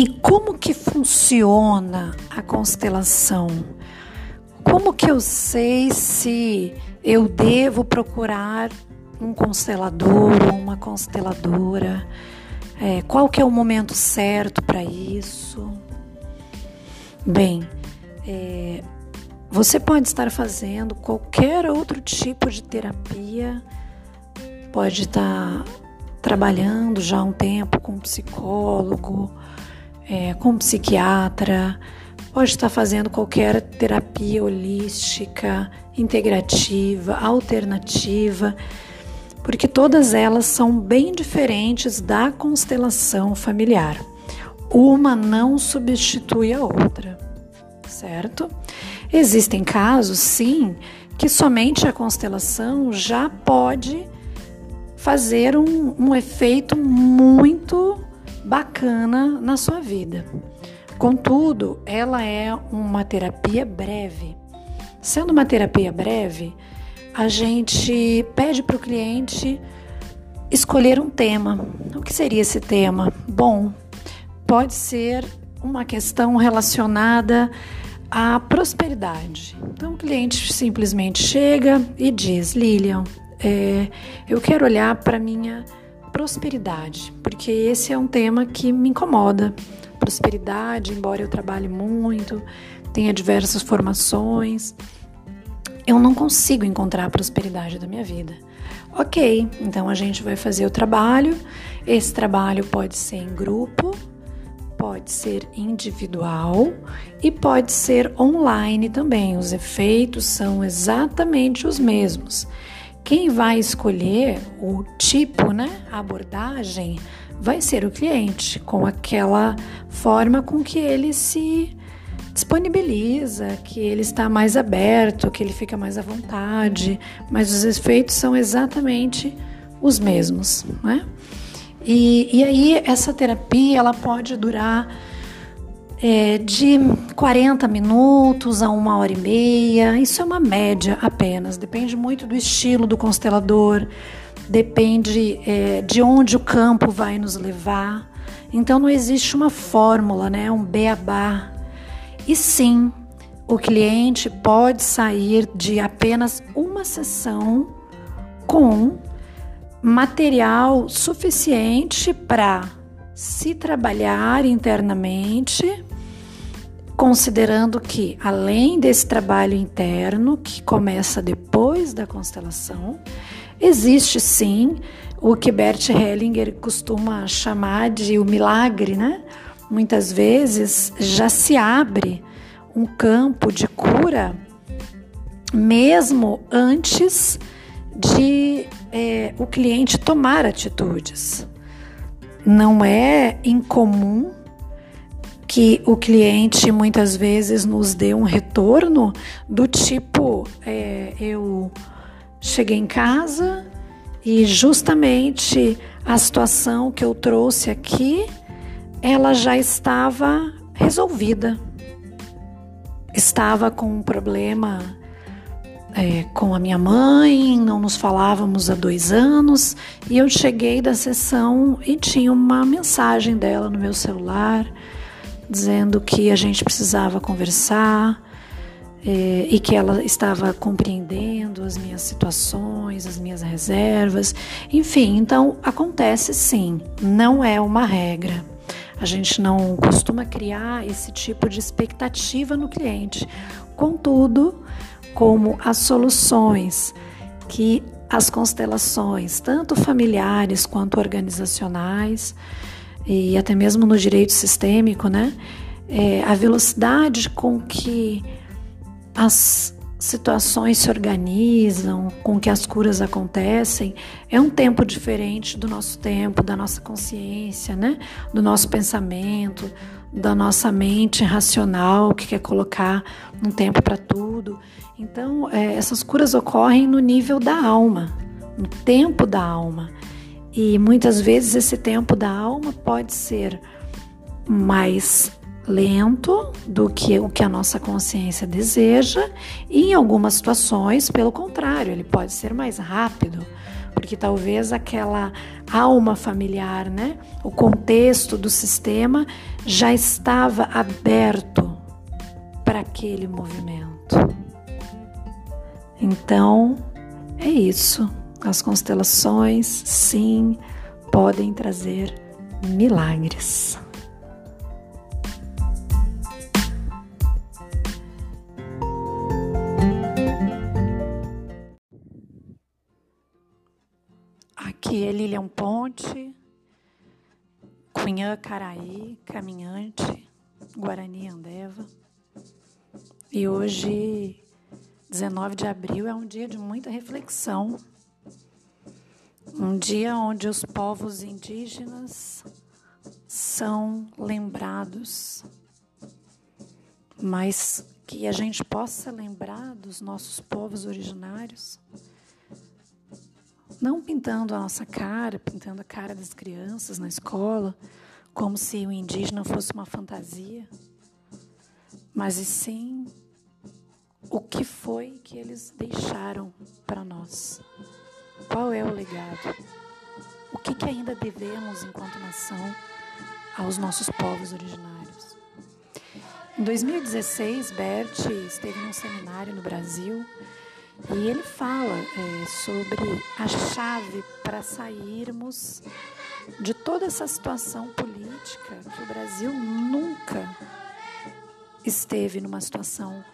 E como que funciona a constelação? Como que eu sei se eu devo procurar um constelador ou uma consteladora? É, qual que é o momento certo para isso? Bem, é, você pode estar fazendo qualquer outro tipo de terapia, pode estar trabalhando já há um tempo com psicólogo, é, com psiquiatra, pode estar fazendo qualquer terapia holística, integrativa, alternativa porque todas elas são bem diferentes da constelação familiar. Uma não substitui a outra, certo? Existem casos, sim, que somente a constelação já pode fazer um, um efeito muito bacana na sua vida. Contudo, ela é uma terapia breve. Sendo uma terapia breve, a gente pede para o cliente escolher um tema. O que seria esse tema? Bom, pode ser uma questão relacionada à prosperidade. Então, o cliente simplesmente chega e diz: Lilian, é, eu quero olhar para minha prosperidade, porque esse é um tema que me incomoda. Prosperidade, embora eu trabalhe muito, tenha diversas formações eu não consigo encontrar a prosperidade da minha vida. Ok, então a gente vai fazer o trabalho. Esse trabalho pode ser em grupo, pode ser individual e pode ser online também. Os efeitos são exatamente os mesmos. Quem vai escolher o tipo, né, a abordagem, vai ser o cliente, com aquela forma com que ele se disponibiliza, que ele está mais aberto, que ele fica mais à vontade, mas os efeitos são exatamente os mesmos, né? E, e aí essa terapia ela pode durar é, de 40 minutos a uma hora e meia. Isso é uma média apenas. Depende muito do estilo do constelador, depende é, de onde o campo vai nos levar. Então não existe uma fórmula, né? Um beabá e sim, o cliente pode sair de apenas uma sessão com material suficiente para se trabalhar internamente, considerando que, além desse trabalho interno, que começa depois da constelação, existe sim o que Bert Hellinger costuma chamar de o milagre, né? muitas vezes já se abre um campo de cura mesmo antes de é, o cliente tomar atitudes. Não é incomum que o cliente muitas vezes nos dê um retorno do tipo: é, eu cheguei em casa e justamente a situação que eu trouxe aqui ela já estava resolvida. Estava com um problema é, com a minha mãe, não nos falávamos há dois anos, e eu cheguei da sessão e tinha uma mensagem dela no meu celular dizendo que a gente precisava conversar. É, e que ela estava compreendendo as minhas situações, as minhas reservas, enfim, então acontece sim, não é uma regra. A gente não costuma criar esse tipo de expectativa no cliente. Contudo, como as soluções que as constelações, tanto familiares quanto organizacionais, e até mesmo no direito sistêmico, né? É, a velocidade com que as situações se organizam, com que as curas acontecem, é um tempo diferente do nosso tempo, da nossa consciência, né? Do nosso pensamento, da nossa mente racional que quer colocar um tempo para tudo. Então, é, essas curas ocorrem no nível da alma, no tempo da alma. E muitas vezes esse tempo da alma pode ser mais lento do que o que a nossa consciência deseja, e em algumas situações, pelo contrário, ele pode ser mais rápido, porque talvez aquela alma familiar, né, o contexto do sistema já estava aberto para aquele movimento. Então, é isso. As constelações, sim, podem trazer milagres. Aqui é Lilian Ponte, Cunhã Caraí, caminhante, Guarani Andeva. E hoje, 19 de abril, é um dia de muita reflexão. Um dia onde os povos indígenas são lembrados, mas que a gente possa lembrar dos nossos povos originários não pintando a nossa cara, pintando a cara das crianças na escola, como se o indígena fosse uma fantasia, mas e sim o que foi que eles deixaram para nós. Qual é o legado? O que, que ainda devemos, enquanto nação, aos nossos povos originários? Em 2016, Bert esteve num seminário no Brasil e ele fala é, sobre a chave para sairmos de toda essa situação política que o Brasil nunca esteve numa situação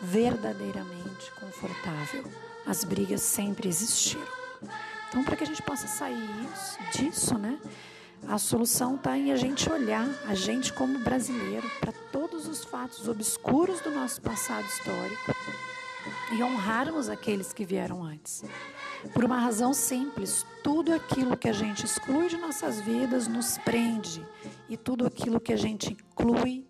verdadeiramente confortável. As brigas sempre existiram. Então, para que a gente possa sair disso, né? A solução está em a gente olhar, a gente como brasileiro, para todos os fatos obscuros do nosso passado histórico e honrarmos aqueles que vieram antes. Por uma razão simples, tudo aquilo que a gente exclui de nossas vidas nos prende, e tudo aquilo que a gente inclui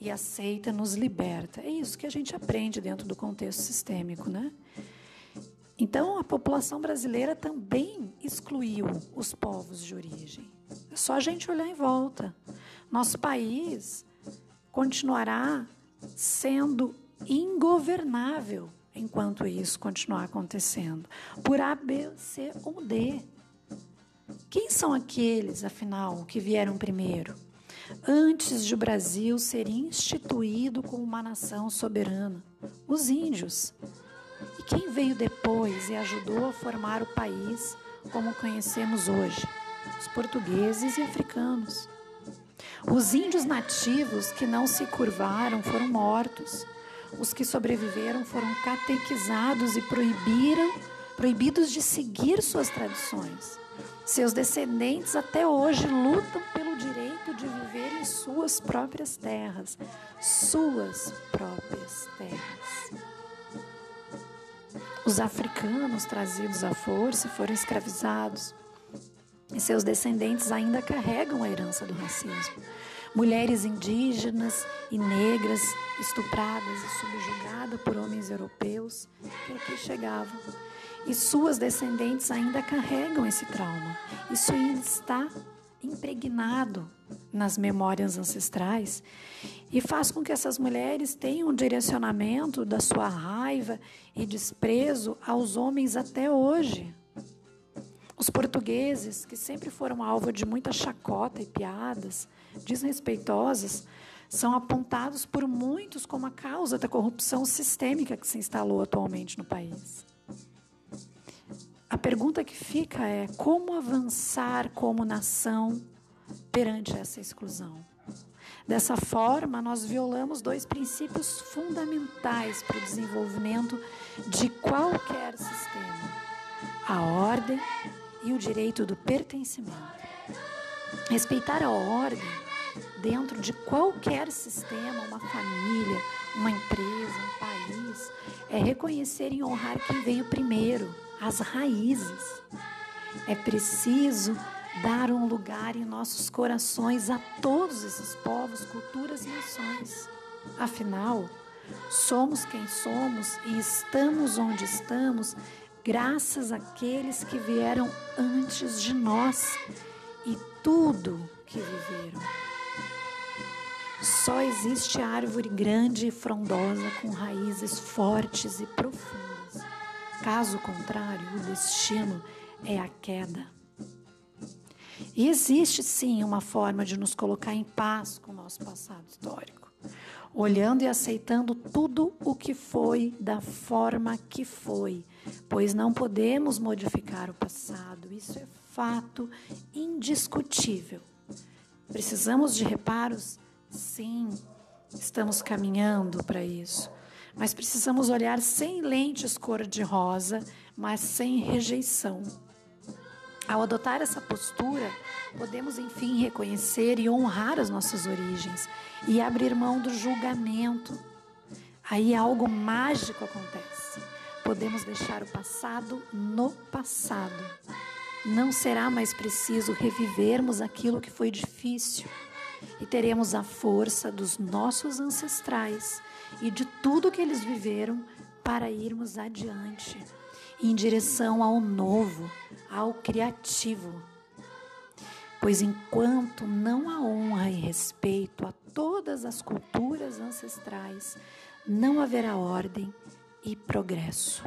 e aceita nos liberta. É isso que a gente aprende dentro do contexto sistêmico, né? Então, a população brasileira também excluiu os povos de origem. É só a gente olhar em volta. Nosso país continuará sendo ingovernável enquanto isso continuar acontecendo. Por A, B, C ou D. Quem são aqueles, afinal, que vieram primeiro? Antes de o Brasil ser instituído como uma nação soberana, os índios. E quem veio depois e ajudou a formar o país como conhecemos hoje? Os portugueses e africanos. Os índios nativos que não se curvaram foram mortos os que sobreviveram foram catequizados e proibiram, proibidos de seguir suas tradições. Seus descendentes até hoje lutam pelo direito de viver em suas próprias terras, suas próprias terras. Os africanos trazidos à força foram escravizados e seus descendentes ainda carregam a herança do racismo mulheres indígenas e negras estupradas e subjugadas por homens europeus que aqui chegavam. E suas descendentes ainda carregam esse trauma. Isso ainda está impregnado nas memórias ancestrais e faz com que essas mulheres tenham um direcionamento da sua raiva e desprezo aos homens até hoje. Os portugueses, que sempre foram alvo de muita chacota e piadas desrespeitosas, são apontados por muitos como a causa da corrupção sistêmica que se instalou atualmente no país. A pergunta que fica é: como avançar como nação perante essa exclusão? Dessa forma, nós violamos dois princípios fundamentais para o desenvolvimento de qualquer sistema: a ordem e o direito do pertencimento. Respeitar a ordem dentro de qualquer sistema, uma família, uma empresa, um país, é reconhecer e honrar quem veio primeiro, as raízes. É preciso dar um lugar em nossos corações a todos esses povos, culturas e nações. Afinal, somos quem somos e estamos onde estamos graças àqueles que vieram antes de nós e tudo que viveram. Só existe árvore grande e frondosa com raízes fortes e profundas. Caso contrário, o destino é a queda. E existe sim uma forma de nos colocar em paz com o nosso passado histórico, olhando e aceitando tudo o que foi da forma que foi, pois não podemos modificar o passado, isso é fato indiscutível. Precisamos de reparos? Sim, estamos caminhando para isso. Mas precisamos olhar sem lentes cor-de-rosa, mas sem rejeição. Ao adotar essa postura, podemos enfim reconhecer e honrar as nossas origens e abrir mão do julgamento. Aí algo mágico acontece. Podemos deixar o passado no passado. Não será mais preciso revivermos aquilo que foi difícil e teremos a força dos nossos ancestrais e de tudo que eles viveram para irmos adiante em direção ao novo, ao criativo. Pois enquanto não há honra e respeito a todas as culturas ancestrais, não haverá ordem e progresso.